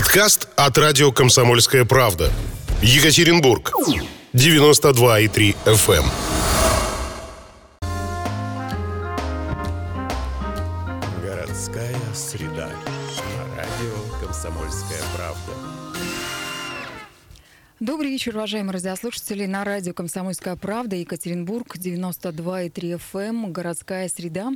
Подкаст от радио «Комсомольская правда». Екатеринбург. 92,3 FM. Добрый вечер, уважаемые радиослушатели. На радио «Комсомольская правда», Екатеринбург, 92,3 FM, городская среда.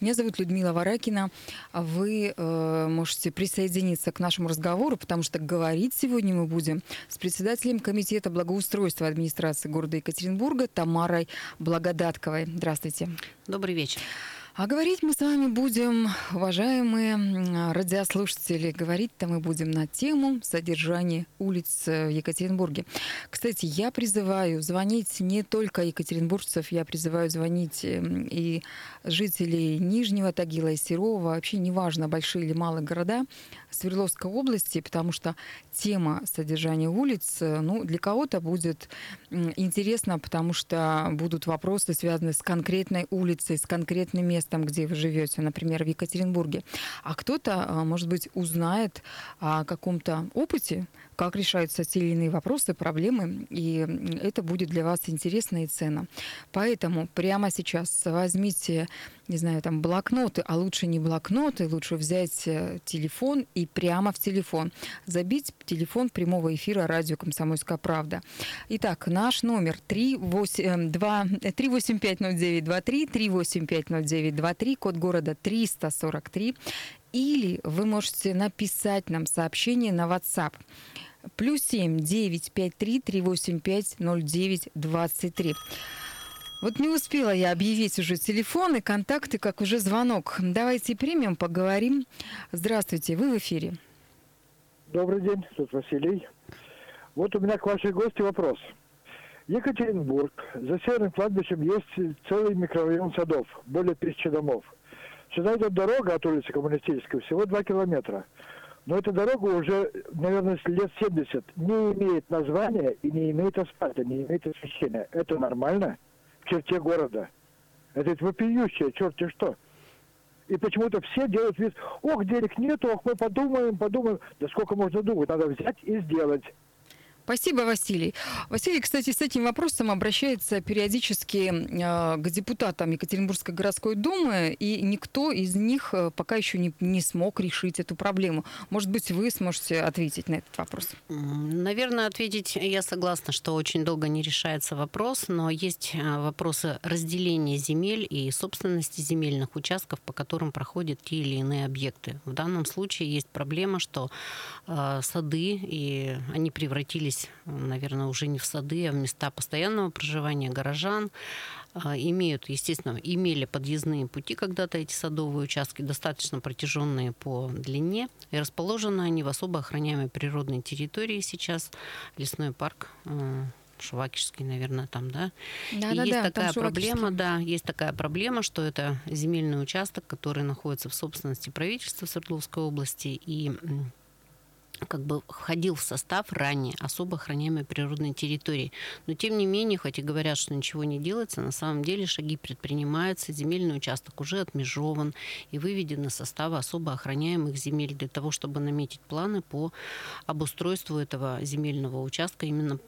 Меня зовут Людмила Варакина. Вы э, можете присоединиться к нашему разговору, потому что говорить сегодня мы будем с председателем Комитета благоустройства администрации города Екатеринбурга Тамарой Благодатковой. Здравствуйте. Добрый вечер. А говорить мы с вами будем, уважаемые радиослушатели, говорить-то мы будем на тему содержания улиц в Екатеринбурге. Кстати, я призываю звонить не только екатеринбуржцев, я призываю звонить и жителей Нижнего Тагила и Серова, вообще неважно, большие или малые города Свердловской области, потому что тема содержания улиц, э, ну, для кого-то будет интересно, потому что будут вопросы, связанные с конкретной улицей, с конкретным местом, где вы живете, например, в Екатеринбурге, а кто-то, а, может быть, узнает о каком-то опыте, как решаются те или иные вопросы, проблемы, и это будет для вас интересно и ценно. Поэтому прямо сейчас возьмите, не знаю, там блокноты, а лучше не блокноты, лучше взять э, телефон и прямо в телефон забить телефон прямого эфира радио «Комсомольская правда». Итак, наш номер 3850923, 3850923, код города 343, или вы можете написать нам сообщение на WhatsApp плюс семь девять пять три три восемь пять ноль девять двадцать три. Вот не успела я объявить уже телефон и контакты, как уже звонок. Давайте примем, поговорим. Здравствуйте, вы в эфире. Добрый день, тут Василий. Вот у меня к вашей гости вопрос. Екатеринбург. За северным кладбищем есть целый микрорайон садов, более тысячи домов. Сюда идет дорога от улицы Коммунистической, всего два километра. Но эта дорога уже, наверное, лет 70 не имеет названия и не имеет асфальта, не имеет освещения. Это нормально в черте города. Это вопиющее, черти что. И почему-то все делают вид, ох, денег нету, ох, мы подумаем, подумаем. Да сколько можно думать, надо взять и сделать. Спасибо, Василий. Василий, кстати, с этим вопросом обращается периодически э, к депутатам Екатеринбургской городской думы, и никто из них э, пока еще не, не смог решить эту проблему. Может быть, вы сможете ответить на этот вопрос? Наверное, ответить я согласна, что очень долго не решается вопрос, но есть э, вопросы разделения земель и собственности земельных участков, по которым проходят те или иные объекты. В данном случае есть проблема, что э, сады, и они превратились перевелись, наверное, уже не в сады, а в места постоянного проживания горожан, а, имеют, естественно, имели подъездные пути когда-то эти садовые участки, достаточно протяженные по длине, и расположены они в особо охраняемой природной территории сейчас, лесной парк а, Шувакишский, наверное, там, да. Да, и да, есть да, такая проблема, да, есть такая проблема, что это земельный участок, который находится в собственности правительства Свердловской области, и как бы входил в состав ранее особо охраняемой природной территории. Но тем не менее, хоть и говорят, что ничего не делается, на самом деле шаги предпринимаются, земельный участок уже отмежован и выведен из состава особо охраняемых земель для того, чтобы наметить планы по обустройству этого земельного участка, именно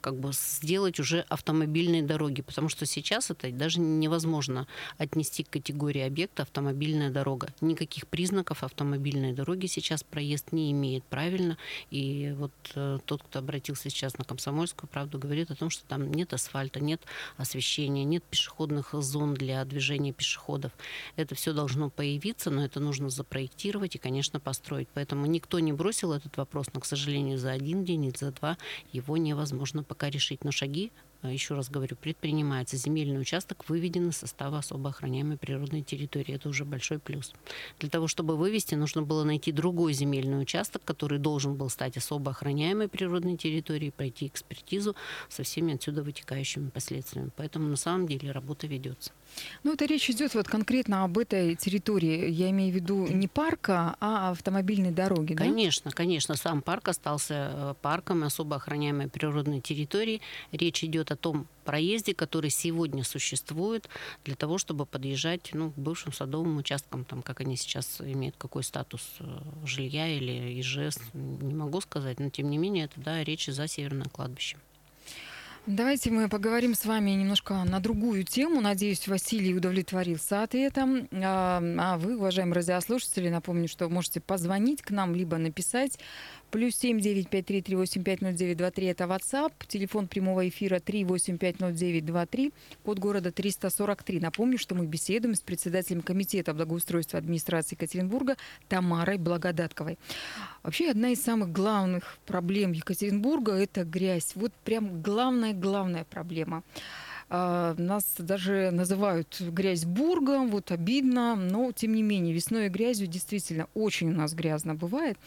как бы сделать уже автомобильные дороги, потому что сейчас это даже невозможно отнести к категории объекта автомобильная дорога. Никаких признаков автомобильной дороги сейчас проезд не имеет правильно. И вот э, тот, кто обратился сейчас на Комсомольскую правду, говорит о том, что там нет асфальта, нет освещения, нет пешеходных зон для движения пешеходов. Это все должно появиться, но это нужно запроектировать и, конечно, построить. Поэтому никто не бросил этот вопрос, но, к сожалению, за один день и за два его невозможно пока решить. Но шаги еще раз говорю, предпринимается земельный участок, выведен из состава особо охраняемой природной территории. Это уже большой плюс. Для того, чтобы вывести, нужно было найти другой земельный участок, который должен был стать особо охраняемой природной территорией, пройти экспертизу со всеми отсюда вытекающими последствиями. Поэтому на самом деле работа ведется. Ну, это речь идет вот конкретно об этой территории. Я имею в виду не парка, а автомобильной дороги, да? Конечно, конечно. Сам парк остался э, парком особо охраняемой природной территории. Речь идет о том проезде, который сегодня существует для того, чтобы подъезжать ну, к бывшим садовым участкам, там, как они сейчас имеют, какой статус э, жилья или ИЖС, не могу сказать, но тем не менее это да, речь за Северное кладбище. Давайте мы поговорим с вами немножко на другую тему. Надеюсь, Василий удовлетворился ответом. А, а вы, уважаемые радиослушатели, напомню, что можете позвонить к нам, либо написать Плюс семь девять пять три три восемь пять ноль девять два три это WhatsApp. Телефон прямого эфира три восемь пять ноль девять два три. Код города 343. Напомню, что мы беседуем с председателем комитета благоустройства администрации Екатеринбурга Тамарой Благодатковой. Вообще, одна из самых главных проблем Екатеринбурга – это грязь. Вот прям главная-главная проблема. А, нас даже называют грязьбургом, вот обидно, но тем не менее весной и грязью действительно очень у нас грязно бывает.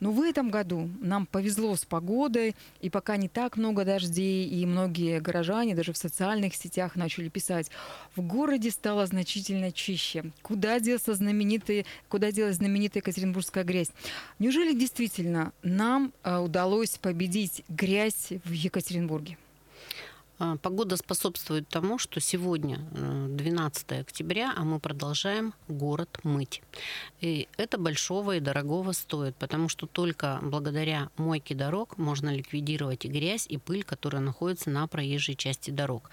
Но в этом году нам повезло с погодой, и пока не так много дождей, и многие горожане даже в социальных сетях начали писать, в городе стало значительно чище. Куда делся знаменитый, куда делась знаменитая Екатеринбургская грязь? Неужели действительно нам а, удалось победить грязь в Екатеринбурге? А, погода способствует тому, что сегодня 12 э, октября, а мы продолжаем город мыть. И это большого и дорогого стоит, потому что только благодаря мойке дорог можно ликвидировать и грязь, и пыль, которая находится на проезжей части дорог.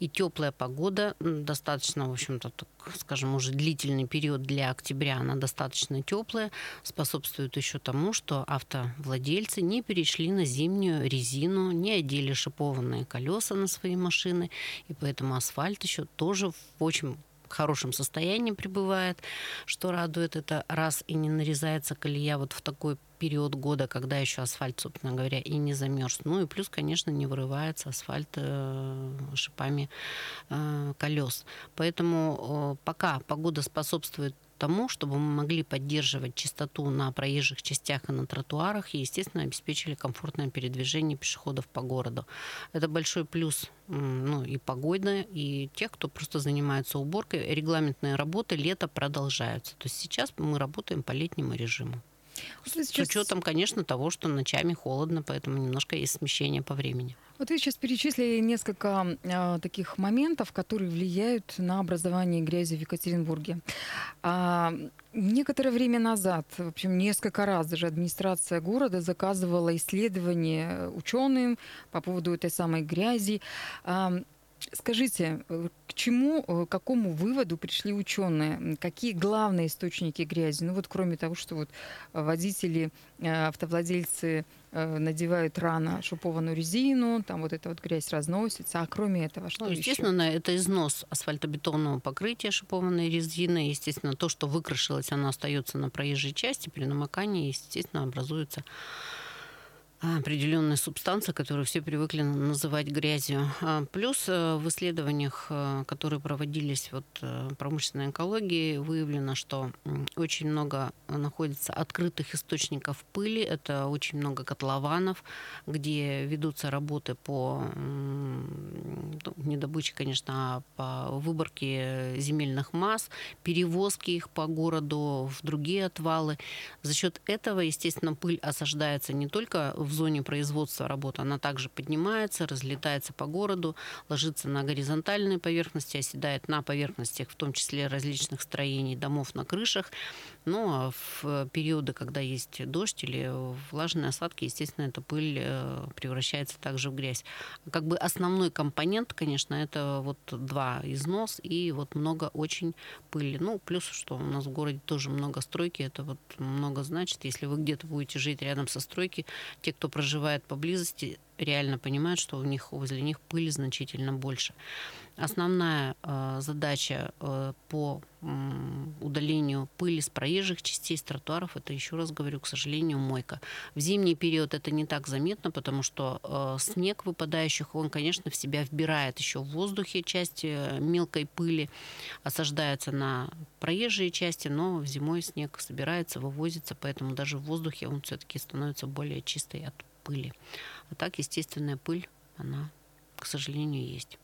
И теплая погода достаточно, в общем-то, скажем, уже длительный период для октября, она достаточно теплая, способствует еще тому, что автовладельцы не перешли на зимнюю резину, не одели шипованные колеса на свои машины, и поэтому асфальт еще тоже в очень хорошем состоянии пребывает, что радует. Это раз и не нарезается колея вот в такой период года, когда еще асфальт, собственно говоря, и не замерз. Ну и плюс, конечно, не вырывается асфальт э, шипами э, колес. Поэтому э, пока погода способствует тому, чтобы мы могли поддерживать чистоту на проезжих частях и на тротуарах и, естественно, обеспечили комфортное передвижение пешеходов по городу. Это большой плюс ну, и погоды, и тех, кто просто занимается уборкой. Регламентные работы лето продолжаются. То есть сейчас мы работаем по летнему режиму. Сейчас... С учетом, конечно, того, что ночами холодно, поэтому немножко есть смещение по времени. Вот вы сейчас перечислили несколько э, таких моментов, которые влияют на образование грязи в Екатеринбурге. А, некоторое время назад, в общем, несколько раз даже администрация города заказывала исследования ученым по поводу этой самой грязи. А, Скажите, э, к чему, э, к какому выводу пришли ученые? Какие главные источники грязи? Ну вот кроме того, что вот водители, э, автовладельцы надевают рано шипованную резину, там вот эта вот грязь разносится, а кроме этого что ну, естественно, еще? это износ асфальтобетонного покрытия шипованной резины, естественно, то, что выкрашилось, оно остается на проезжей части, при намокании, естественно, образуется определенная субстанция, которую все привыкли называть грязью. А плюс э, в исследованиях, э, которые проводились вот э, промышленной экологии, выявлено, что очень много находится открытых источников пыли. Это очень много котлованов, где ведутся работы по ну, не добыче, конечно, а по выборке земельных масс, перевозке их по городу в другие отвалы. За счет этого, естественно, пыль осаждается не только в в зоне производства работы, она также поднимается, разлетается по городу, ложится на горизонтальные поверхности, оседает на поверхностях, в том числе различных строений, домов на крышах. Ну, а в периоды, когда есть дождь или влажные осадки, естественно, эта пыль э, превращается также в грязь. Как бы основной компонент, конечно, это вот два износ и вот много очень пыли. Ну, плюс, что у нас в городе тоже много стройки, это вот много значит. Если вы где-то будете жить рядом со стройки, те, кто проживает поблизости, реально понимают, что у них возле них пыли значительно больше. Основная э, задача э, по э, удалению пыли с проезжих частей, с тротуаров, это, еще раз говорю, к сожалению, мойка. В зимний период это не так заметно, потому что э, снег выпадающих, он, конечно, в себя вбирает еще в воздухе часть э, мелкой пыли, осаждается на проезжие части, но зимой снег собирается, вывозится, поэтому даже в воздухе он все-таки становится более чистой от пыли. А так естественная пыль, она, к сожалению, есть.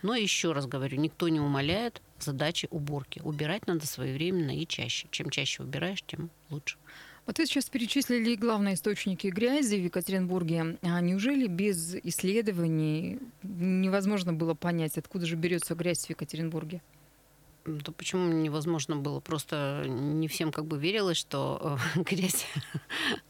Но еще раз говорю, никто не умаляет задачи уборки. Убирать надо своевременно и чаще. Чем чаще убираешь, тем лучше. Вот вы сейчас перечислили главные источники грязи в Екатеринбурге. А неужели без исследований невозможно было понять, откуда же берется грязь в Екатеринбурге? Да почему невозможно было? Просто не всем как бы верилось, что э, грязь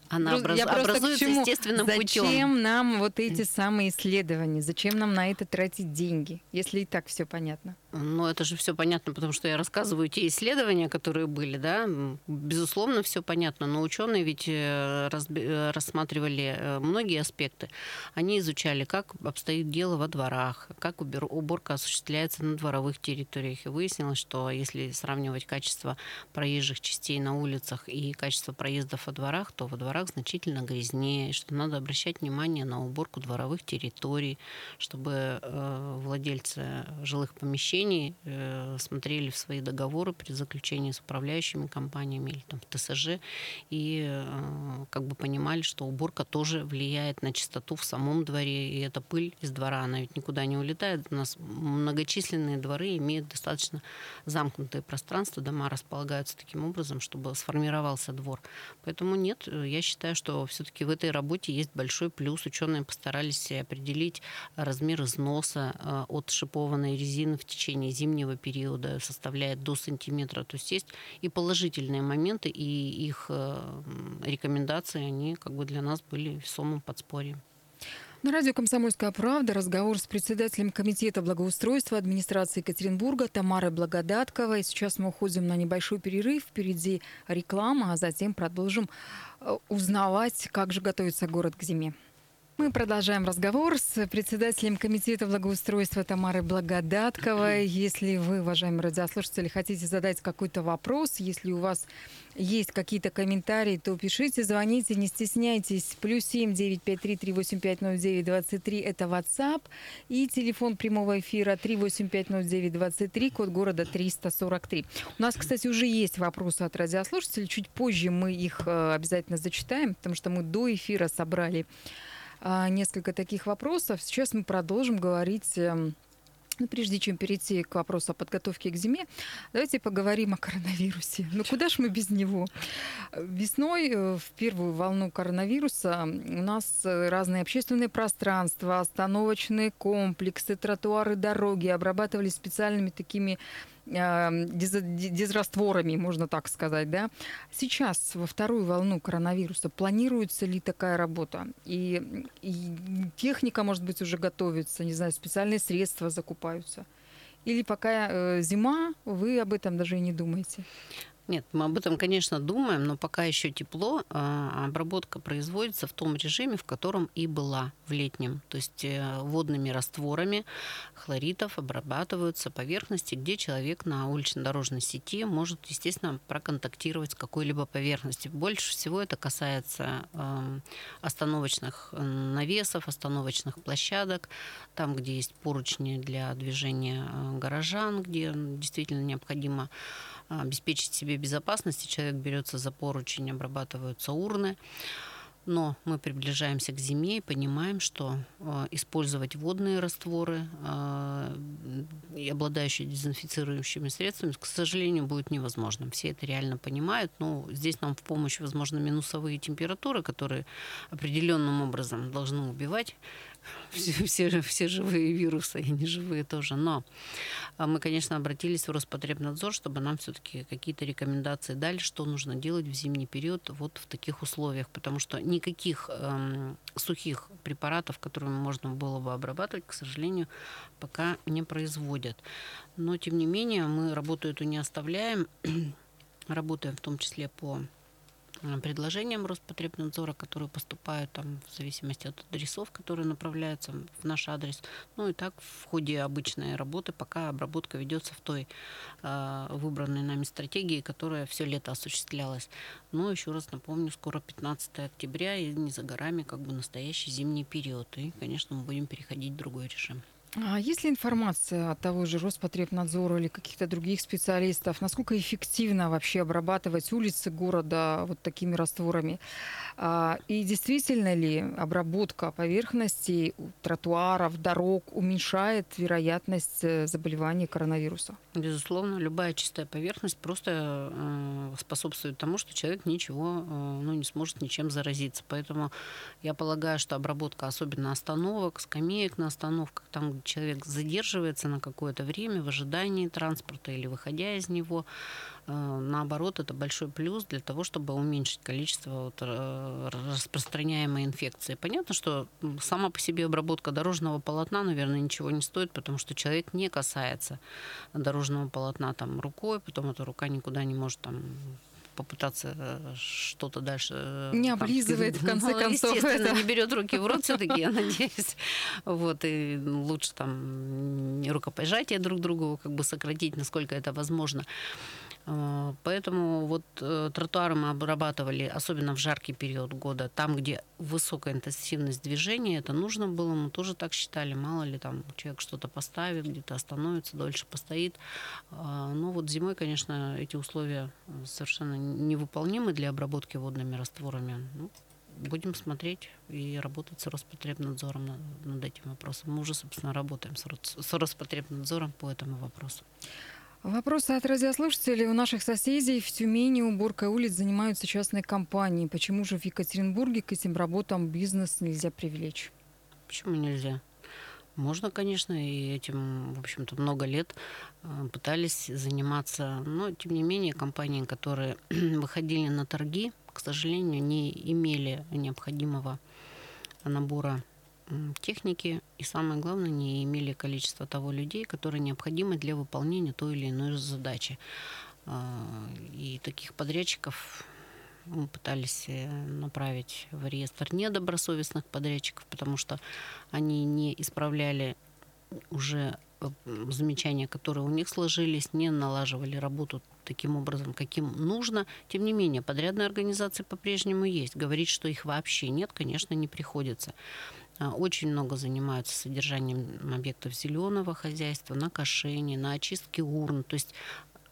она Просто- образ- я образуется чему? естественным Зачем путем. нам вот эти самые исследования? Зачем нам на это тратить деньги, если и так все понятно? Ну, это же все понятно, потому что я рассказываю те исследования, которые были, да. Безусловно, все понятно. Но ученые ведь э, разбе- э, рассматривали э, многие аспекты. Они изучали, как обстоит дело во дворах, как уборка осуществляется на дворовых территориях. И выяснилось, что если сравнивать качество проезжих частей на улицах и качество проездов во дворах, то во дворах значительно грязнее, что надо обращать внимание на уборку дворовых территорий, чтобы э, владельцы жилых помещений э, смотрели в свои договоры при заключении с управляющими компаниями или там ТСЖ и э, как бы понимали, что уборка тоже влияет на чистоту в самом дворе, и эта пыль из двора, она ведь никуда не улетает. У нас многочисленные дворы имеют достаточно замкнутые пространства, дома располагаются таким образом, чтобы сформировался двор. Поэтому нет, э, я считаю, что все-таки в этой работе есть большой плюс. Ученые постарались определить размер износа э, от шипованной резины в течение зимнего периода, составляет до сантиметра. То есть есть и положительные моменты, и их э, рекомендации, они как бы для нас были весомым подспорьем. На радио «Комсомольская правда» разговор с председателем Комитета благоустройства администрации Екатеринбурга Тамарой Благодатковой. Сейчас мы уходим на небольшой перерыв. Впереди реклама, а затем продолжим э, узнавать, как же готовится город к зиме. Мы продолжаем разговор с председателем Комитета благоустройства Тамарой Благодатковой. Если вы, уважаемые радиослушатели, хотите задать какой-то вопрос, если у вас есть какие-то комментарии, то пишите, звоните, не стесняйтесь. Плюс семь девять пять три три восемь пять ноль девять двадцать три это WhatsApp и телефон прямого эфира три восемь пять ноль девять двадцать три код города 343. У нас, кстати, уже есть вопросы от радиослушателей. Чуть позже мы их э, обязательно зачитаем, потому что мы до эфира собрали несколько таких вопросов. Сейчас мы продолжим говорить. эм, ну, прежде чем перейти к вопросу о подготовке к зиме, давайте поговорим о коронавирусе. Ну куда ж мы без него? Весной, э, в первую волну коронавируса, у нас э, разные общественные пространства, остановочные комплексы, тротуары, дороги обрабатывались специальными такими дезрастворами, можно так сказать, да. Сейчас, во вторую волну коронавируса, планируется ли такая работа? И, и техника, может быть, уже готовится, не знаю, специальные средства закупаются? Или пока э, зима, вы об этом даже и не думаете? Нет, мы об этом, конечно, думаем, но пока еще тепло, а, обработка производится в том режиме, в котором и была в летнем. То есть э, водными растворами хлоритов обрабатываются поверхности, где человек на улично-дорожной сети может, естественно, проконтактировать с какой-либо поверхностью. Больше всего это касается эм, остановочных навесов, остановочных площадок, там, где есть поручни для движения э, горожан, где действительно необходимо обеспечить себе безопасность, человек берется за поручень, обрабатываются урны. Но мы приближаемся к зиме и понимаем, что э, использовать водные растворы, э, и обладающие дезинфицирующими средствами, к сожалению, будет невозможным. Все это реально понимают. Но здесь нам в помощь, возможно, минусовые температуры, которые определенным образом должны убивать все, все, все живые вирусы и неживые тоже. Но а, мы, конечно, обратились в Роспотребнадзор, чтобы нам все-таки какие-то рекомендации дали, что нужно делать в зимний период вот в таких условиях, потому что никаких эм, сухих препаратов, которыми можно было бы обрабатывать, к сожалению, пока не производят. Но, тем не менее, мы работу эту не оставляем, работаем в том числе по предложениям Роспотребнадзора, которые поступают там в зависимости от адресов, которые направляются в наш адрес. Ну и так в ходе обычной работы, пока обработка ведется в той э, выбранной нами стратегии, которая все лето осуществлялась. Но еще раз напомню, скоро 15 октября и не за горами как бы настоящий зимний период. И, конечно, мы будем переходить в другой режим. А есть ли информация от того же Роспотребнадзора или каких-то других специалистов, насколько эффективно вообще обрабатывать улицы города вот такими растворами? А, и действительно ли обработка поверхностей, тротуаров, дорог уменьшает вероятность э, заболевания коронавируса? Безусловно, любая чистая поверхность просто э, способствует тому, что человек ничего э, ну, не сможет ничем заразиться. Поэтому я полагаю, что обработка особенно остановок, скамеек на остановках, там, человек задерживается на какое-то время в ожидании транспорта или выходя из него, э, наоборот, это большой плюс для того, чтобы уменьшить количество вот э, распространяемой инфекции. Понятно, что сама по себе обработка дорожного полотна, наверное, ничего не стоит, потому что человек не касается дорожного полотна там рукой, потом эта рука никуда не может там попытаться э, что-то дальше... Э, не облизывает, в конце ну, концов. Естественно, это. не берет руки в рот все-таки, я надеюсь. Вот, и лучше там рукопожатие друг другу как бы сократить, насколько это возможно. А, поэтому вот э, тротуары мы обрабатывали, особенно в жаркий период года, там, где высокая интенсивность движения, это нужно было, мы тоже так считали, мало ли там человек что-то поставит, где-то остановится, дольше постоит. А, но вот зимой, конечно, эти условия совершенно невыполнимы для обработки водными растворами. Ну, будем смотреть и работать с Роспотребнадзором над этим вопросом. Мы уже, собственно, работаем с Роспотребнадзором по этому вопросу. Вопросы от радиослушателей. У наших соседей в Тюмени уборкой улиц занимаются частные компании. Почему же в Екатеринбурге к этим работам бизнес нельзя привлечь? Почему нельзя? Можно, конечно, и этим, в общем-то, много лет э, пытались заниматься. Но, тем не менее, компании, которые выходили на торги, к сожалению, не имели необходимого набора техники и, самое главное, не имели количество того людей, которые необходимы для выполнения той или иной задачи. А, и таких подрядчиков мы пытались э, направить в реестр недобросовестных подрядчиков, потому что они не исправляли уже э, замечания, которые у них сложились, не налаживали работу таким образом, каким нужно. Тем не менее, подрядные организации по-прежнему есть. Говорить, что их вообще нет, конечно, не приходится. А, очень много занимаются содержанием объектов зеленого хозяйства, на кошение, на очистке урн. То есть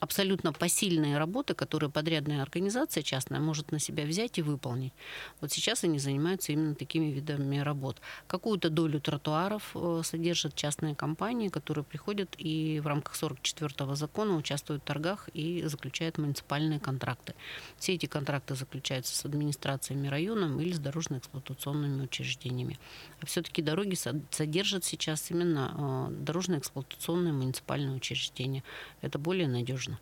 абсолютно посильные работы, которые подрядная организация частная может на себя взять и выполнить. Вот сейчас они занимаются именно такими видами работ. Какую-то долю тротуаров э, содержат частные компании, которые приходят и в рамках 44-го закона участвуют в торгах и заключают муниципальные контракты. Все эти контракты заключаются с администрациями районом или с дорожно-эксплуатационными учреждениями. А все-таки дороги содержат сейчас именно э, дорожно-эксплуатационные муниципальные учреждения. Это более надежно.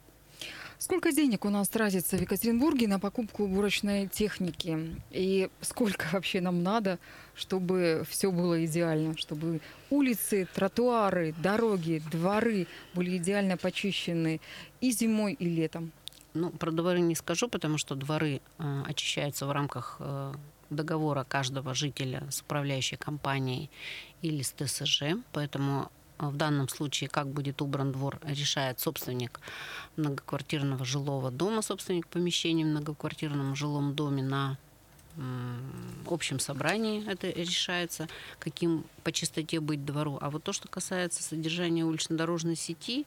Сколько денег у нас тратится в Екатеринбурге на покупку уборочной техники? И сколько вообще нам надо, чтобы все было идеально? Чтобы улицы, тротуары, дороги, дворы были идеально почищены и зимой, и летом? Ну, про дворы не скажу, потому что дворы э, очищаются в рамках э, договора каждого жителя с управляющей компанией или с ТСЖ, поэтому в данном случае, как будет убран двор, решает собственник многоквартирного жилого дома, собственник помещения в многоквартирном жилом доме на общем собрании это решается, каким по чистоте быть двору. А вот то, что касается содержания улично-дорожной сети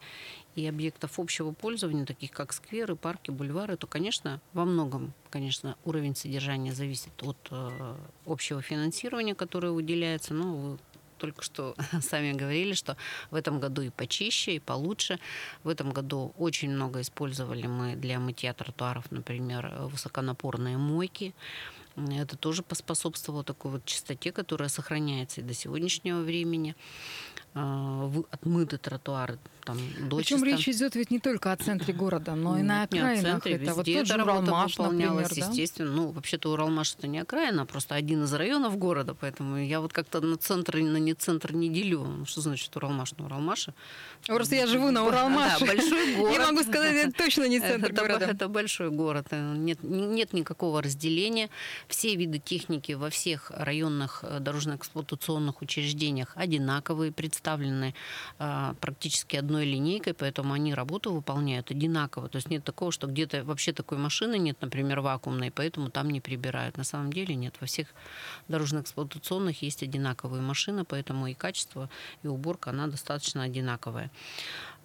и объектов общего пользования, таких как скверы, парки, бульвары, то, конечно, во многом, конечно, уровень содержания зависит от э, общего финансирования, которое выделяется. Но вы только что сами говорили, что в этом году и почище, и получше. В этом году очень много использовали мы для мытья тротуаров, например, высоконапорные мойки. Это тоже поспособствовало такой вот чистоте, которая сохраняется и до сегодняшнего времени. А, отмыты тротуары. Там, Причем речь идет ведь не только о центре города, но и на окраинах. Не, центре, это вот тот же Уралмаш, например, да? естественно. Ну, вообще-то Уралмаш это не окраина, а просто один из районов города, поэтому я вот как-то на центр, на не центр не делю. Ну, что значит Уралмаш на Уралмаше? Просто я живу на Уралмаше. Да, большой город. Я могу сказать, это точно не центр это, города. Это большой город. Нет, нет никакого разделения. Все виды техники во всех районных э, дорожно-эксплуатационных учреждениях одинаковые, представлены э, практически одной линейкой, поэтому они работу выполняют одинаково. То есть нет такого, что где-то вообще такой машины нет, например, вакуумной, поэтому там не прибирают. На самом деле нет. Во всех дорожно-эксплуатационных есть одинаковые машины, поэтому и качество, и уборка, она достаточно одинаковая.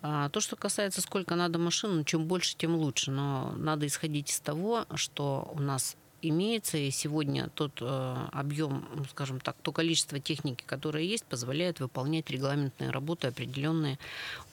А то, что касается, сколько надо машин, ну, чем больше, тем лучше. Но надо исходить из того, что у нас имеется, и сегодня тот э, объем, ну, скажем так, то количество техники, которое есть, позволяет выполнять регламентные работы, определенные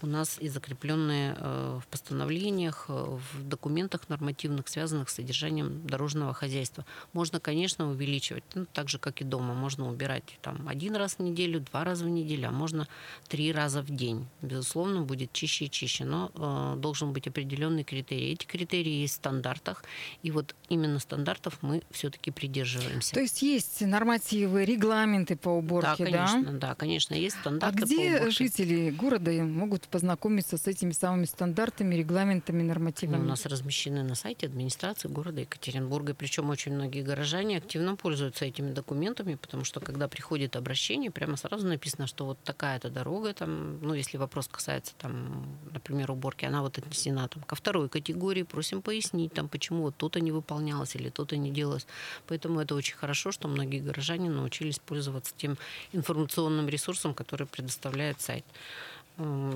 у нас и закрепленные э, в постановлениях, э, в документах нормативных, связанных с содержанием дорожного хозяйства. Можно, конечно, увеличивать, ну, так же, как и дома. Можно убирать там один раз в неделю, два раза в неделю, а можно три раза в день. Безусловно, будет чище и чище, но э, должен быть определенный критерий. Эти критерии есть в стандартах, и вот именно стандартов мы все-таки придерживаемся. То есть есть нормативы, регламенты по уборке, да? Конечно, да, да конечно, есть стандарты А где жители города могут познакомиться с этими самыми стандартами, регламентами, нормативами? Ну, у нас размещены на сайте администрации города Екатеринбурга, причем очень многие горожане активно пользуются этими документами, потому что когда приходит обращение, прямо сразу написано, что вот такая-то дорога, там, ну, если вопрос касается, там, например, уборки, она вот отнесена там, ко второй категории, просим пояснить, там, почему вот то-то не выполнялось или то-то не не делалось. Поэтому это очень хорошо, что многие горожане научились пользоваться тем информационным ресурсом, который предоставляет сайт.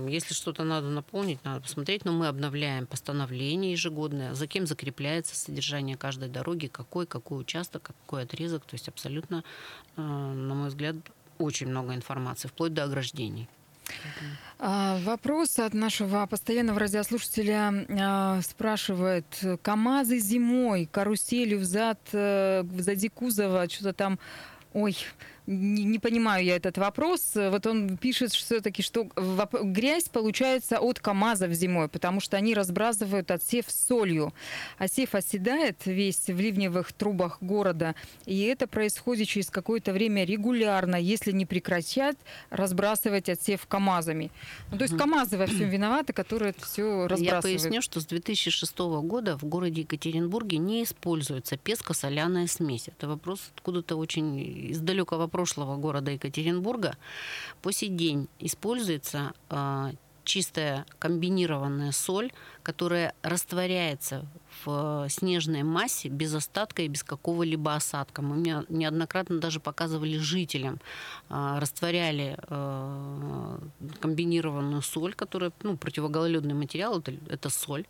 Если что-то надо наполнить, надо посмотреть, но мы обновляем постановление ежегодное, за кем закрепляется содержание каждой дороги, какой, какой участок, какой отрезок. То есть абсолютно, э, на мой взгляд, очень много информации, вплоть до ограждений. А, вопрос от нашего постоянного радиослушателя а, спрашивает, КАМАЗы зимой, каруселью взад, э, сзади кузова, что-то там, ой, не, не понимаю я этот вопрос. Вот он пишет все-таки, что грязь получается от КАМАЗов зимой, потому что они разбрасывают отсев солью. Отсев оседает весь в ливневых трубах города, и это происходит через какое-то время регулярно, если не прекратят разбрасывать отсев КАМАЗами. Ну, то есть КАМАЗы во всем виноваты, которые это все разбрасывают. Я поясню, что с 2006 года в городе Екатеринбурге не используется песко-соляная смесь. Это вопрос откуда-то очень из далекого прошлого города Екатеринбурга по сей день используется а, чистая комбинированная соль, которая растворяется в снежной массе без остатка и без какого-либо осадка. Мы неоднократно даже показывали жителям, а, растворяли а, комбинированную соль, которая, ну, противогололедный материал, это, это соль.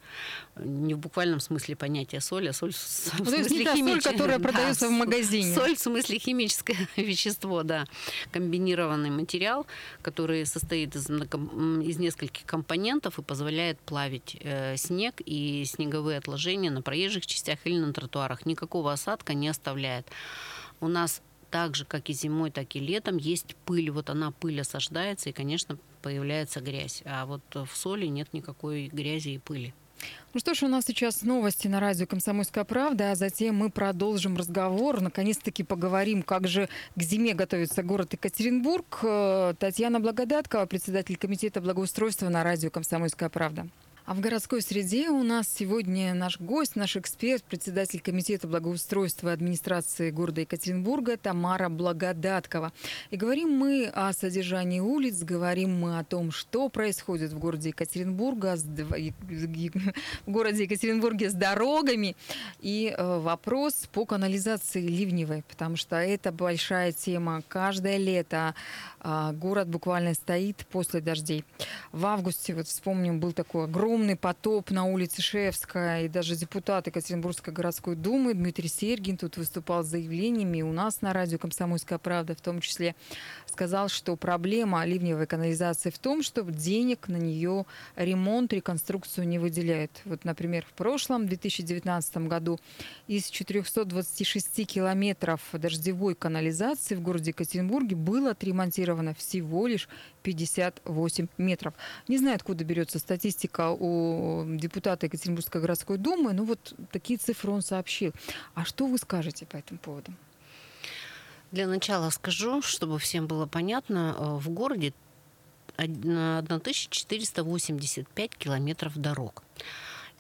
Не в буквальном смысле понятия соль, а соль в ну, смысле химическая. соль, которая продается да, в магазине. Соль в смысле химическое вещество, да. Комбинированный материал, который состоит из, из нескольких компонентов и позволяет плавить э, снег и снеговые отложения движения на проезжих частях или на тротуарах. Никакого осадка не оставляет. У нас так же, как и зимой, так и летом, есть пыль. Вот она, пыль осаждается, и, конечно, появляется грязь. А вот в соли нет никакой грязи и пыли. Ну что ж, у нас сейчас новости на радио «Комсомольская правда», а затем мы продолжим разговор. Наконец-таки поговорим, как же к зиме готовится город Екатеринбург. Э, Татьяна Благодаткова, председатель комитета благоустройства на радио «Комсомольская правда». А в городской среде у нас сегодня наш гость, наш эксперт, председатель комитета благоустройства администрации города Екатеринбурга Тамара Благодаткова. И говорим мы о содержании улиц, говорим мы о том, что происходит в городе Екатеринбурга, в городе Екатеринбурге с дорогами. И э, вопрос по канализации ливневой, потому что это большая тема. Каждое лето город буквально стоит после дождей. В августе, вот вспомним, был такой огромный потоп на улице Шевская, и даже депутат Екатеринбургской городской думы Дмитрий Сергин тут выступал с заявлениями, у нас на радио «Комсомольская правда» в том числе, сказал, что проблема ливневой канализации в том, что денег на нее ремонт, реконструкцию не выделяют. Вот, например, в прошлом, 2019 году, из 426 километров дождевой канализации в городе Екатеринбурге было отремонтировано всего лишь 58 метров. Не знаю, откуда берется статистика у депутата Екатеринбургской городской думы, но вот такие цифры он сообщил. А что вы скажете по этому поводу? Для начала скажу, чтобы всем было понятно, э, в городе 1485 километров дорог.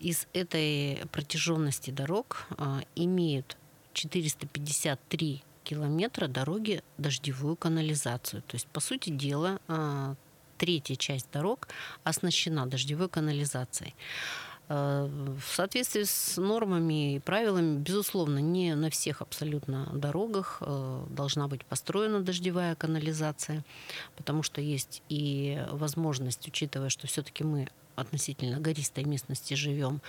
Из этой протяженности дорог э, имеют 453 километра дороги дождевую канализацию. То есть, по сути дела, а, третья часть дорог оснащена дождевой канализацией. А, в соответствии с нормами и правилами, безусловно, не на всех абсолютно дорогах а, должна быть построена дождевая канализация, потому что есть и возможность, учитывая, что все-таки мы относительно гористой местности живем,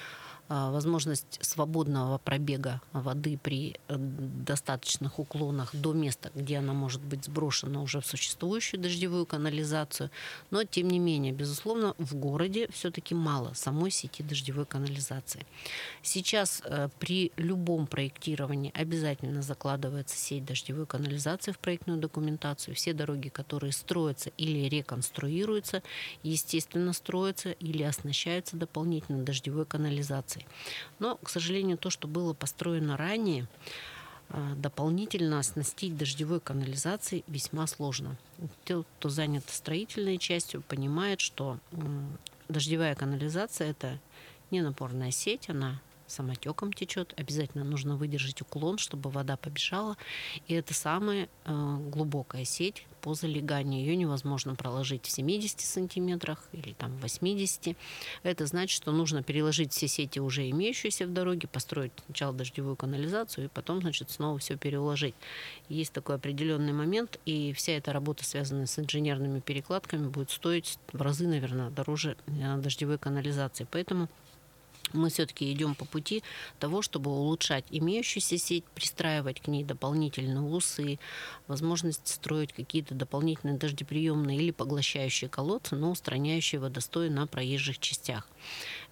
возможность свободного пробега воды при э, достаточных уклонах до места, где она может быть сброшена уже в существующую дождевую канализацию. Но, тем не менее, безусловно, в городе все-таки мало самой сети дождевой канализации. Сейчас э, при любом проектировании обязательно закладывается сеть дождевой канализации в проектную документацию. Все дороги, которые строятся или реконструируются, естественно, строятся или оснащаются дополнительно дождевой канализацией канализации. Но, к сожалению, то, что было построено ранее, э, дополнительно оснастить дождевой канализацией весьма сложно. Те, кто занят строительной частью, понимает, что дождевая канализация – это не напорная сеть, она самотеком течет. Обязательно нужно выдержать уклон, чтобы вода побежала. И это самая э, глубокая сеть по залеганию. Ее невозможно проложить в 70 сантиметрах или там 80. Это значит, что нужно переложить все сети уже имеющиеся в дороге, построить сначала дождевую канализацию и потом, значит, снова все переложить. Есть такой определенный момент, и вся эта работа, связанная с инженерными перекладками, будет стоить в разы, наверное, дороже э, дождевой канализации. Поэтому мы все-таки идем по пути того, чтобы улучшать имеющуюся сеть, пристраивать к ней дополнительные усы, возможность строить какие-то дополнительные дождеприемные или поглощающие колодцы, но устраняющие водостой на проезжих частях.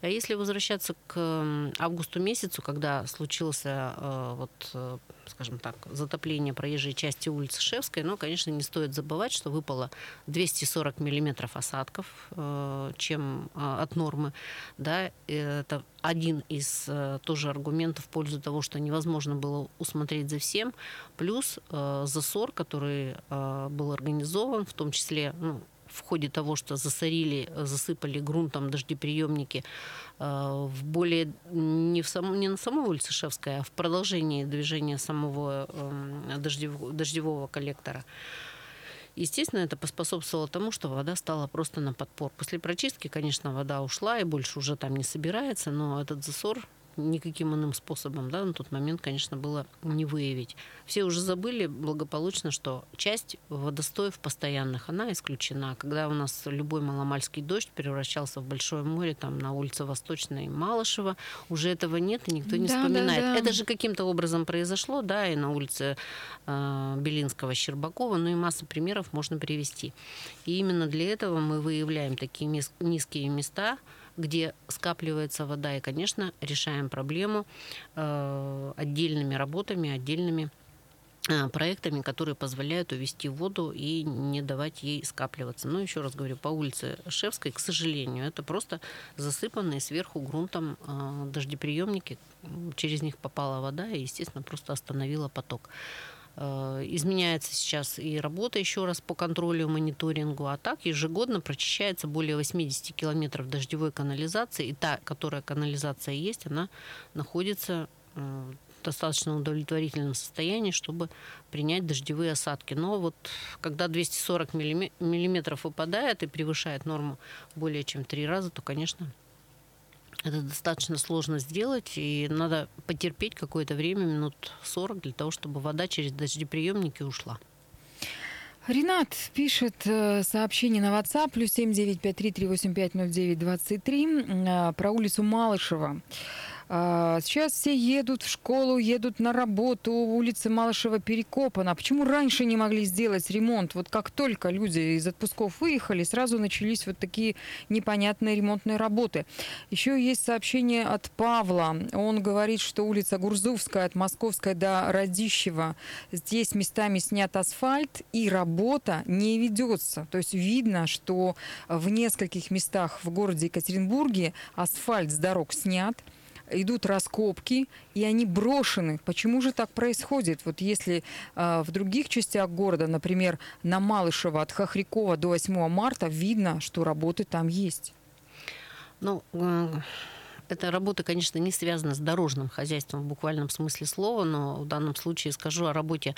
А если возвращаться к августу месяцу, когда случился э, вот э, скажем так, затопление проезжей части улицы Шевской, но, конечно, не стоит забывать, что выпало 240 миллиметров осадков, э, чем от нормы. Да, это один из тоже аргументов в пользу того, что невозможно было усмотреть за всем. Плюс засор, который был организован, в том числе ну, в ходе того, что засорили, засыпали грунтом дождеприемники э, в более не, в сам, не на самой улице Шевская, а в продолжении движения самого эм, дождевого, дождевого коллектора. Естественно, это поспособствовало тому, что вода стала просто на подпор. После прочистки, конечно, вода ушла и больше уже там не собирается, но этот засор никаким иным способом да, на тот момент, конечно, было не выявить. Все уже забыли благополучно, что часть водостоев постоянных, она исключена. Когда у нас любой маломальский дождь превращался в большое море, там на улице Восточной Малышева, уже этого нет, и никто не да, вспоминает. Да, да. Это же каким-то образом произошло, да, и на улице э, Белинского, Щербакова, ну и масса примеров можно привести. И именно для этого мы выявляем такие низкие места, где скапливается вода. И, конечно, решаем проблему э, отдельными работами, отдельными э, проектами, которые позволяют увести воду и не давать ей скапливаться. Но еще раз говорю, по улице Шевской, к сожалению, это просто засыпанные сверху грунтом э, дождеприемники. Через них попала вода и, естественно, просто остановила поток. Э, изменяется сейчас и работа еще раз по контролю и мониторингу, а так ежегодно прочищается более 80 километров дождевой канализации, и та, которая канализация есть, она находится э, достаточно удовлетворительном состоянии, чтобы принять дождевые осадки. Но вот когда 240 миллиметров выпадает и превышает норму более чем три раза, то, конечно, это достаточно сложно сделать, и надо потерпеть какое-то время, минут 40, для того, чтобы вода через дождеприемники ушла. Ренат пишет э, сообщение на WhatsApp плюс 7953-385-09-23 э, про улицу Малышева. А, сейчас все едут в школу, едут на работу, улица Малышева перекопана. Почему раньше не могли сделать ремонт? Вот как только люди из отпусков выехали, сразу начались вот такие непонятные ремонтные работы. Еще есть сообщение от Павла. Он говорит, что улица Гурзувская от Московской до Радищева. Здесь местами снят асфальт и работа не ведется. То есть видно, что в нескольких местах в городе Екатеринбурге асфальт с дорог снят, идут раскопки, и они брошены. Почему же так происходит? Вот если э, в других частях города, например, на Малышево от Хохрякова до 8 марта, видно, что работы там есть. Ну, э, эта работа, конечно, не связана с дорожным хозяйством в буквальном смысле слова, но в данном случае скажу о работе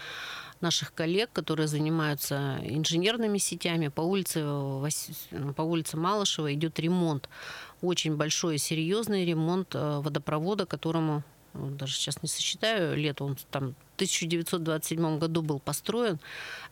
наших коллег, которые занимаются инженерными сетями. По улице, по улице Малышева идет ремонт. Очень большой серьезный ремонт э, водопровода, которому даже сейчас не сосчитаю лет, он там 1927 году был построен.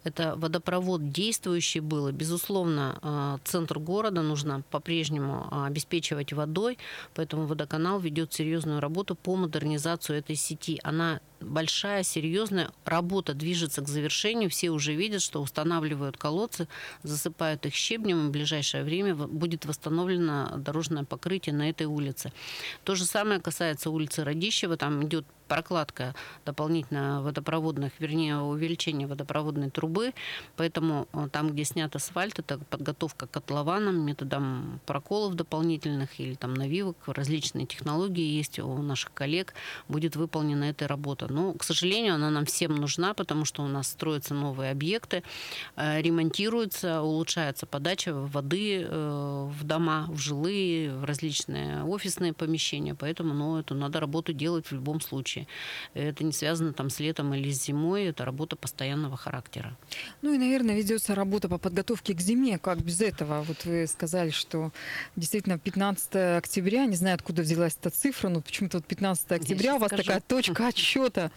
Это водопровод действующий был. Безусловно, э, центр города нужно по-прежнему э, обеспечивать водой, поэтому водоканал ведет серьезную работу по модернизации этой сети. Она большая, серьезная работа движется к завершению. Все уже видят, что устанавливают колодцы, засыпают их щебнем. И в ближайшее время будет восстановлено дорожное покрытие на этой улице. То же самое касается улицы Радищева. Там идет прокладка дополнительно водопроводных, вернее, увеличение водопроводной трубы. Поэтому э, там, где снят асфальт, это подготовка к котлованам методом проколов дополнительных или там навивок. Различные технологии есть у наших коллег. Будет выполнена эта работа. Но, к сожалению, она нам всем нужна, потому что у нас строятся новые объекты, э, ремонтируются, улучшается подача воды э, в дома, в жилые, в различные офисные помещения. Поэтому ну, эту надо работу делать в любом случае. Это не связано там с летом или зимой, это работа постоянного характера. Ну и, наверное, ведется работа по подготовке к зиме. Как без этого? Вот вы сказали, что действительно 15 октября, не знаю, откуда взялась эта цифра, но почему-то вот 15 октября у вас скажу. такая точка отсчета.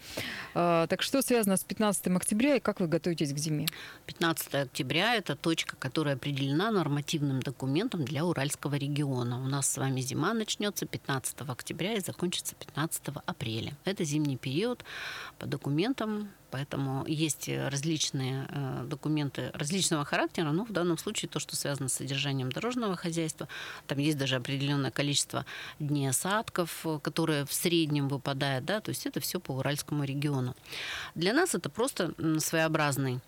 А, так что связано с 15 октября и как вы готовитесь к зиме? 15 октября – это точка, которая определена нормативным документом для Уральского региона. У нас с вами зима начнется 15 октября и закончится 15 апреля. Это зимний период по документам, поэтому есть различные э, документы различного характера, но в данном случае то, что связано с содержанием дорожного хозяйства, там есть даже определенное количество дней осадков, которые в среднем выпадают, да, то есть это все по Уральскому региону. Для нас это просто своеобразный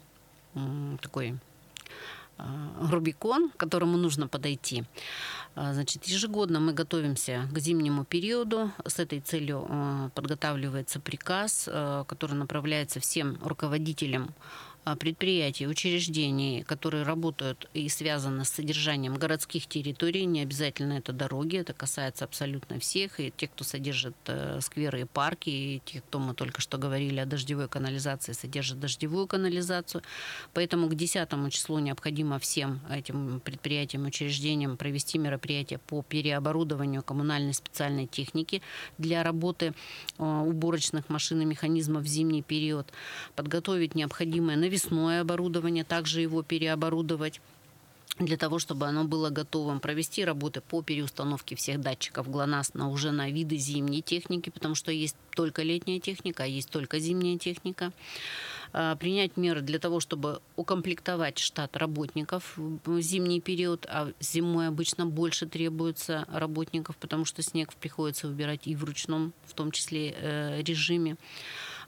такой э, Рубикон, к которому нужно подойти. А, значит, ежегодно мы готовимся к зимнему периоду. С этой целью а, подготавливается приказ, который направляется всем руководителям предприятий, учреждений, которые работают и связаны с содержанием городских территорий, не обязательно это дороги, это касается абсолютно всех, и тех, кто содержит э, скверы и парки, и тех, кто мы только что говорили о дождевой канализации, содержит дождевую канализацию. Поэтому к 10 числу необходимо всем этим предприятиям, учреждениям провести мероприятие по переоборудованию коммунальной специальной техники для работы э, уборочных машин и механизмов в зимний период, подготовить необходимое навесное оборудование, также его переоборудовать для того, чтобы оно было готовым, провести работы по переустановке всех датчиков ГЛОНАСС на уже на виды зимней техники, потому что есть только летняя техника, а есть только зимняя техника. А, принять меры для того, чтобы укомплектовать штат работников в зимний период, а зимой обычно больше требуется работников, потому что снег приходится выбирать и в ручном, в том числе, э, режиме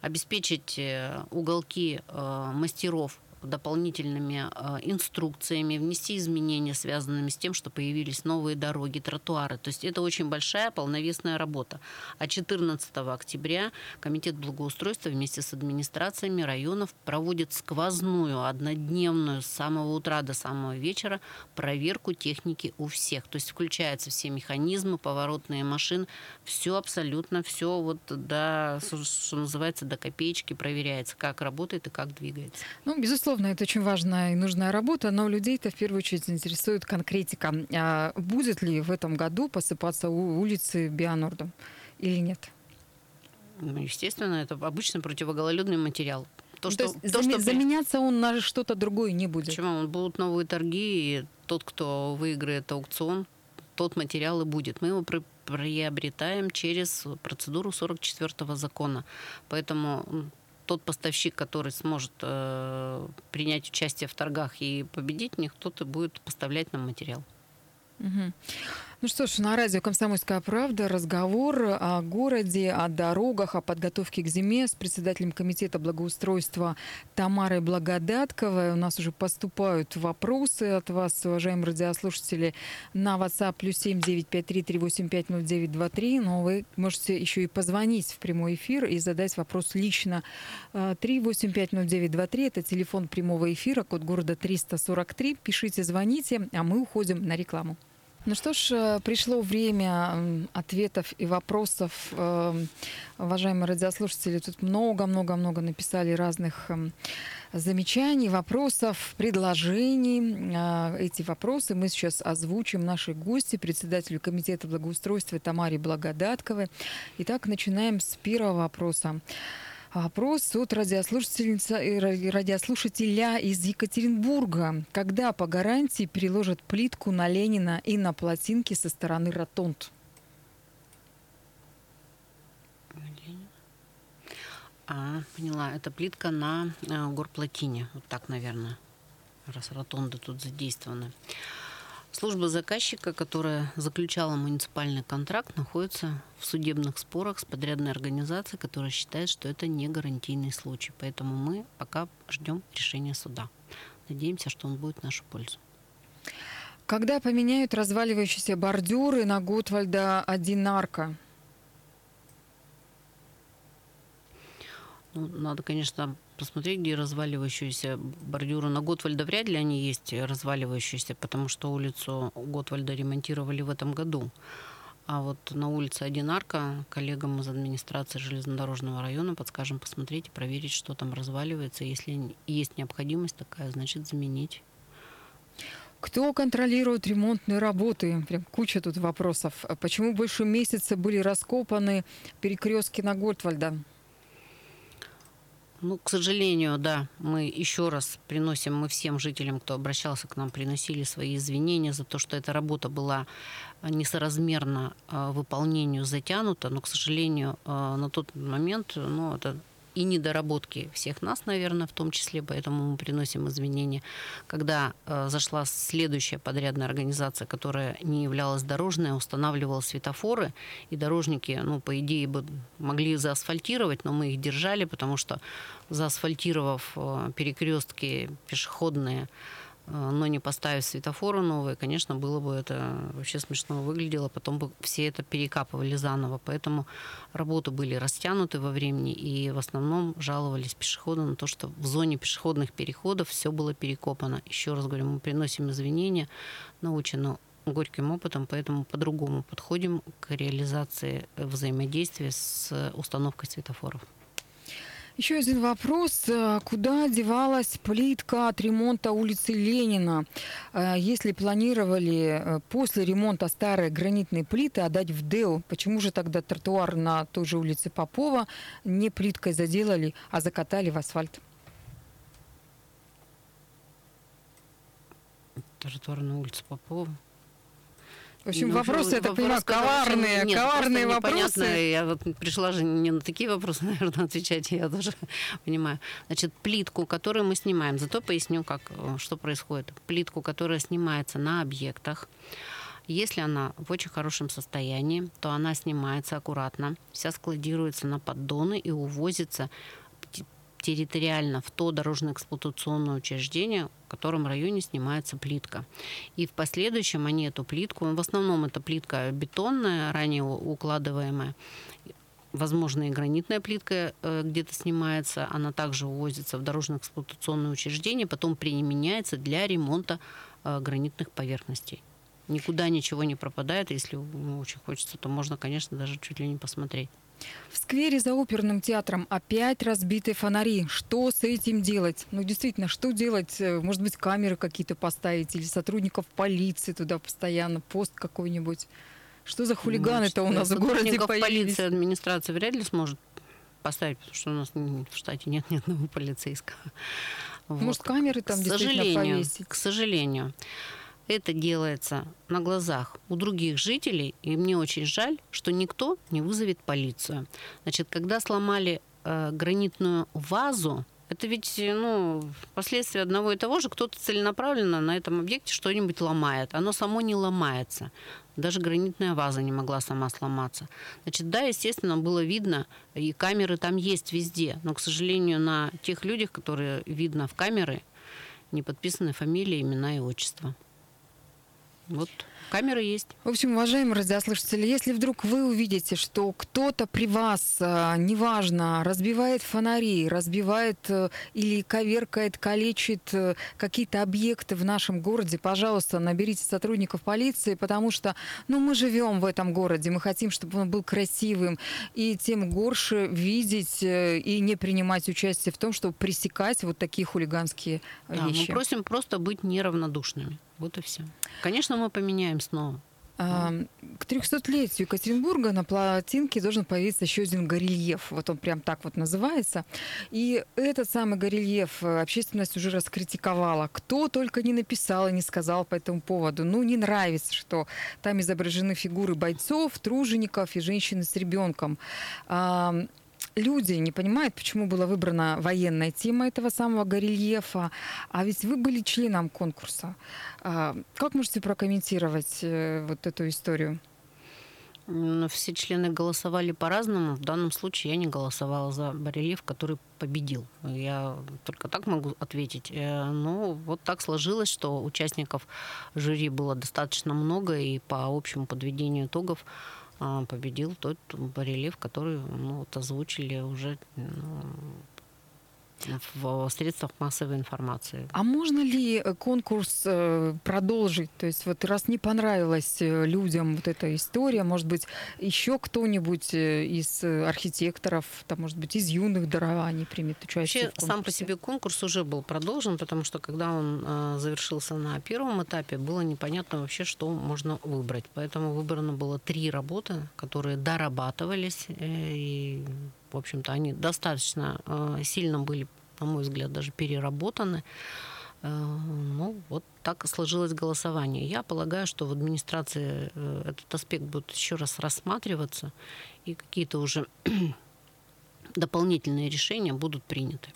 обеспечить э, уголки э, мастеров дополнительными э, инструкциями, внести изменения, связанными с тем, что появились новые дороги, тротуары. То есть это очень большая полновесная работа. А 14 октября Комитет благоустройства вместе с администрациями районов проводит сквозную, однодневную с самого утра до самого вечера проверку техники у всех. То есть включаются все механизмы, поворотные машины, все абсолютно, все вот до, что называется, до копеечки проверяется, как работает и как двигается. Ну, безусловно, Безусловно, это очень важная и нужная работа, но людей-то в первую очередь интересует конкретика. А будет ли в этом году посыпаться улицы Бионордом или нет? Ну, естественно, это обычный противогололедный материал. То, что, то, то что заменяться он на что-то другое не будет. Почему? Будут новые торги, и тот, кто выиграет аукцион, тот материал и будет. Мы его приобретаем через процедуру 44 закона. Поэтому тот поставщик, который сможет э, принять участие в торгах и победить в них, тот и будет поставлять нам материал. Угу. Ну что ж, на радио «Комсомольская правда» разговор о городе, о дорогах, о подготовке к зиме с председателем комитета благоустройства Тамарой Благодатковой. У нас уже поступают вопросы от вас, уважаемые радиослушатели, на WhatsApp плюс 7 953 385 0923. Но вы можете еще и позвонить в прямой эфир и задать вопрос лично. 385 0923 – это телефон прямого эфира, код города 343. Пишите, звоните, а мы уходим на рекламу. Ну что ж, э, пришло время ответов и вопросов. Э, уважаемые радиослушатели, тут много-много-много написали разных эм, замечаний, вопросов, предложений. Э, эти вопросы мы сейчас озвучим нашей гости, председателю Комитета благоустройства Тамаре Благодатковой. Итак, начинаем с первого вопроса. Вопрос от радиослушательница, радиослушателя из Екатеринбурга. Когда по гарантии переложат плитку на Ленина и на плотинки со стороны ротонд? А, поняла. Это плитка на э, горплотине. Вот так, наверное, раз ротонды тут задействованы. Служба заказчика, которая заключала муниципальный контракт, находится в судебных спорах с подрядной организацией, которая считает, что это не гарантийный случай. Поэтому мы пока ждем решения суда. Надеемся, что он будет в нашу пользу. Когда поменяют разваливающиеся бордюры на Готвальда Одинарка? Ну, надо, конечно, посмотреть, где разваливающиеся бордюры. На Готвальда вряд ли они есть разваливающиеся, потому что улицу Готвальда ремонтировали в этом году. А вот на улице Одинарка коллегам из администрации железнодорожного района подскажем посмотреть и проверить, что там разваливается. Если есть необходимость такая, значит заменить. Кто контролирует ремонтные работы? Прям куча тут вопросов. Почему больше месяца были раскопаны перекрестки на Готвальда? Ну, к сожалению, да, мы еще раз приносим, мы всем жителям, кто обращался к нам, приносили свои извинения за то, что эта работа была несоразмерно э, выполнению затянута, но, к сожалению, э, на тот момент, ну, это и недоработки всех нас, наверное, в том числе, поэтому мы приносим извинения. Когда э, зашла следующая подрядная организация, которая не являлась дорожной, устанавливала светофоры, и дорожники, ну, по идее, бы могли заасфальтировать, но мы их держали, потому что заасфальтировав э, перекрестки пешеходные, но не поставив светофоры новые, конечно, было бы это вообще смешно выглядело, потом бы все это перекапывали заново. Поэтому работы были растянуты во времени, и в основном жаловались пешеходы на то, что в зоне пешеходных переходов все было перекопано. Еще раз говорю, мы приносим извинения, научены горьким опытом, поэтому по-другому подходим к реализации взаимодействия с установкой светофоров. Еще один вопрос. Э, куда девалась плитка от ремонта улицы Ленина? Э, если планировали э, после ремонта старые гранитные плиты отдать в ДЭО, почему же тогда тротуар на той же улице Попова не плиткой заделали, а закатали в асфальт? Тротуар на улице Попова? В общем, ну, вопросы, я так понимаю, коварные, нет, коварные вопросы. Я вот пришла же не на такие вопросы, наверное, отвечать, я тоже понимаю. Значит, плитку, которую мы снимаем, зато поясню, как, э, что происходит. Плитку, которая снимается на объектах, если она в очень хорошем состоянии, то она снимается аккуратно, вся складируется на поддоны и увозится территориально в то дорожно-эксплуатационное учреждение, в котором районе снимается плитка. И в последующем они эту плитку, в основном это плитка бетонная, ранее укладываемая, возможно, и гранитная плитка э, где-то снимается, она также увозится в дорожно-эксплуатационное учреждение, потом применяется для ремонта э, гранитных поверхностей. Никуда ничего не пропадает, если очень хочется, то можно, конечно, даже чуть ли не посмотреть. В сквере за оперным театром опять разбиты фонари. Что с этим делать? Ну, действительно, что делать? Э, может быть, камеры какие-то поставить или сотрудников полиции туда постоянно, пост какой-нибудь? Что за хулиганы-то у нас в городе появились? полиции администрация вряд ли сможет поставить, потому что у нас в штате нет ни одного полицейского. Может, вот. камеры там к действительно сожалению, повесить? К сожалению. Это делается на глазах у других жителей, и мне очень жаль, что никто не вызовет полицию. Значит, когда сломали э, гранитную вазу, это ведь ну, последствия одного и того же. Кто-то целенаправленно на этом объекте что-нибудь ломает. Оно само не ломается. Даже гранитная ваза не могла сама сломаться. Значит, да, естественно, было видно, и камеры там есть везде. Но, к сожалению, на тех людях, которые видно в камеры, не подписаны фамилии, имена и отчества. Вот камеры есть. В общем, уважаемые радиослушатели, если вдруг вы увидите, что кто-то при вас, а, неважно, разбивает фонари, разбивает э, или коверкает, калечит э, какие-то объекты в нашем городе, пожалуйста, наберите сотрудников полиции, потому что, ну, мы живем в этом городе, мы хотим, чтобы он был красивым, и тем горше видеть э, и не принимать участие в том, чтобы пресекать вот такие хулиганские Да, вещи. мы просим просто быть неравнодушными. Вот и все. Конечно, мы поменяем снова. А, К 300-летию Екатеринбурга на плотинке должен появиться еще один горельеф. Вот он прям так вот называется. И этот самый горельеф э, общественность уже раскритиковала. Кто только не написал и не сказал по этому поводу. Ну, не нравится, что там изображены фигуры бойцов, тружеников и женщины с ребенком. Люди не понимают, почему была выбрана военная тема этого самого горельефа. А ведь вы были членом конкурса. А, Как можете прокомментировать э, вот эту историю? М, Все члены голосовали по-разному. В данном случае я не голосовала за барельеф, который победил. Я только так могу ответить. Э, Ну, вот так сложилось, что участников жюри было достаточно много, и по общему подведению итогов победил тот барельеф, который ну, вот озвучили уже ну, в средствах массовой информации. А можно ли э, конкурс э, продолжить? То есть вот раз не понравилась э, людям вот эта история, может быть, еще кто-нибудь из архитекторов, там, может быть, из юных дарований примет участие Вообще, в сам по конкурсе? себе конкурс уже был продолжен, потому что когда он завершился на первом этапе, было непонятно вообще, что можно выбрать. Поэтому выбрано было три работы, которые дорабатывались, и, в общем-то, они достаточно э, сильно были, на мой взгляд, даже переработаны. Э, Ну, вот так сложилось голосование. Я полагаю, что в администрации э, этот аспект будет еще раз рассматриваться, и какие-то уже дополнительные решения будут приняты.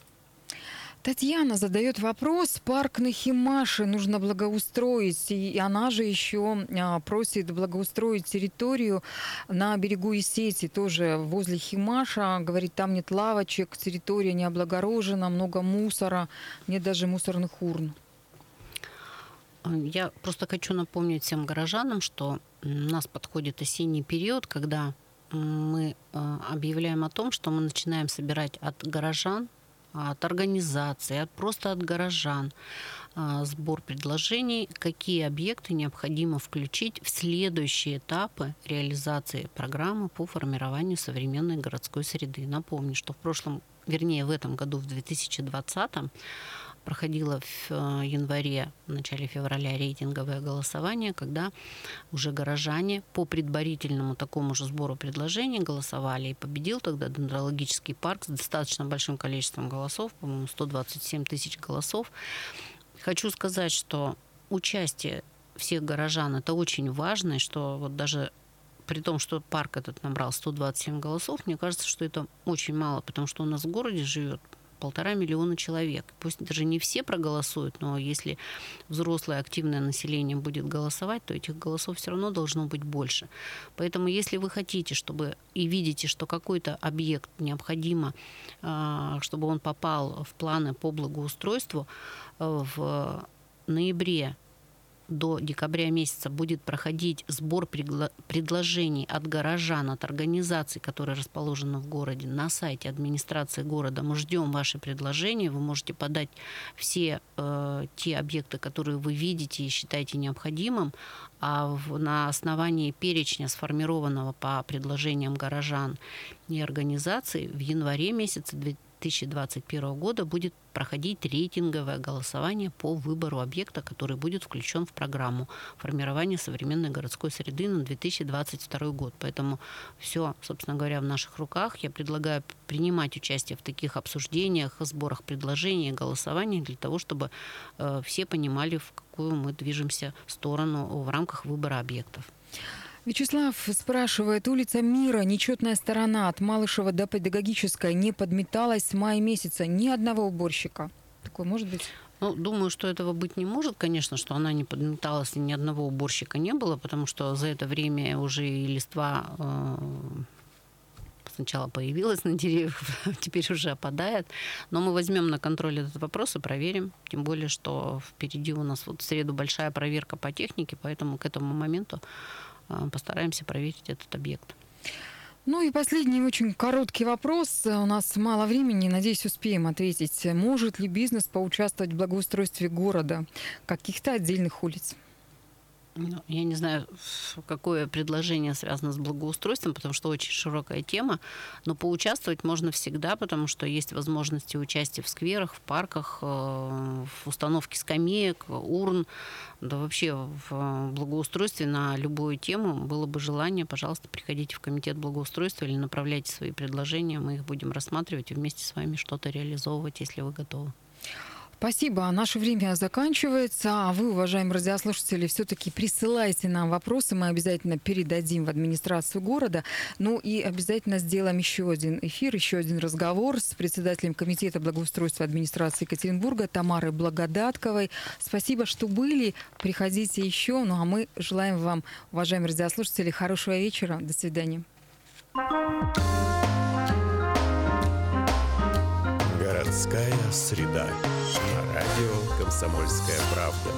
Татьяна задает вопрос. Парк на Химаше нужно благоустроить. И она же еще а, просит благоустроить территорию на берегу Исети, тоже возле Химаша. Говорит, там нет лавочек, территория не облагорожена, много мусора, нет даже мусорных урн. Я просто хочу напомнить всем горожанам, что у нас подходит осенний период, когда мы э, объявляем о том, что мы начинаем собирать от горожан, от организаций, от, просто от горожан а, сбор предложений, какие объекты необходимо включить в следующие этапы реализации программы по формированию современной городской среды. Напомню, что в прошлом, вернее в этом году, в 2020 проходило в э, январе, в начале февраля рейтинговое голосование, когда уже горожане по предварительному такому же сбору предложений голосовали. И победил тогда дендрологический парк с достаточно большим количеством голосов, по-моему, 127 тысяч голосов. Хочу сказать, что участие всех горожан это очень важно, и что вот даже при том, что парк этот набрал 127 голосов, мне кажется, что это очень мало, потому что у нас в городе живет полтора миллиона человек. Пусть даже не все проголосуют, но если взрослое активное население будет голосовать, то этих голосов все равно должно быть больше. Поэтому если вы хотите, чтобы и видите, что какой-то объект необходимо, а, чтобы он попал в планы по благоустройству, э, в ноябре до декабря месяца будет проходить сбор предложений от горожан, от организаций, которые расположены в городе, на сайте администрации города. Мы ждем ваши предложения. Вы можете подать все э, те объекты, которые вы видите и считаете необходимым, а в- на основании перечня, сформированного по предложениям горожан и организаций, в январе месяце 2021 года будет проходить рейтинговое голосование по выбору объекта, который будет включен в программу формирования современной городской среды на 2022 год. Поэтому все, собственно говоря, в наших руках. Я предлагаю принимать участие в таких обсуждениях, сборах предложений, голосований для того, чтобы э, все понимали, в какую мы движемся сторону в рамках выбора объектов. Вячеслав спрашивает, улица Мира, нечетная сторона от Малышева до Педагогической не подметалась с мая месяца ни одного уборщика. Такое может быть? Ну, думаю, что этого быть не может, конечно, что она не подметалась, и ни одного уборщика не было, потому что за это время уже и листва э, сначала появилась на деревьях, теперь уже опадает. Но мы возьмем на контроль этот вопрос и проверим. Тем более, что впереди у нас вот в среду большая проверка по технике, поэтому к этому моменту постараемся проверить этот объект. Ну и последний очень короткий вопрос. У нас мало времени, надеюсь, успеем ответить. Может ли бизнес поучаствовать в благоустройстве города, каких-то отдельных улиц? Ну, я не знаю, какое предложение связано с благоустройством, потому что очень широкая тема, но поучаствовать можно всегда, потому что есть возможности участия в скверах, в парках, э, в установке скамеек, урн, да вообще в благоустройстве на любую тему. Было бы желание, пожалуйста, приходите в комитет благоустройства или направляйте свои предложения, мы их будем рассматривать и вместе с вами что-то реализовывать, если вы готовы. Спасибо. Наше время заканчивается. А вы, уважаемые радиослушатели, все-таки присылайте нам вопросы. Мы обязательно передадим в администрацию города. Ну и обязательно сделаем еще один эфир, еще один разговор с председателем Комитета благоустройства администрации Екатеринбурга Тамарой Благодатковой. Спасибо, что были. Приходите еще. Ну а мы желаем вам, уважаемые радиослушатели, хорошего вечера. До свидания. Городская среда. Радио «Комсомольская правда».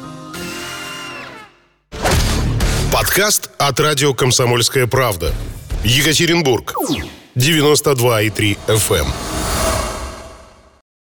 Подкаст от радио «Комсомольская правда». Екатеринбург. 92,3 FM.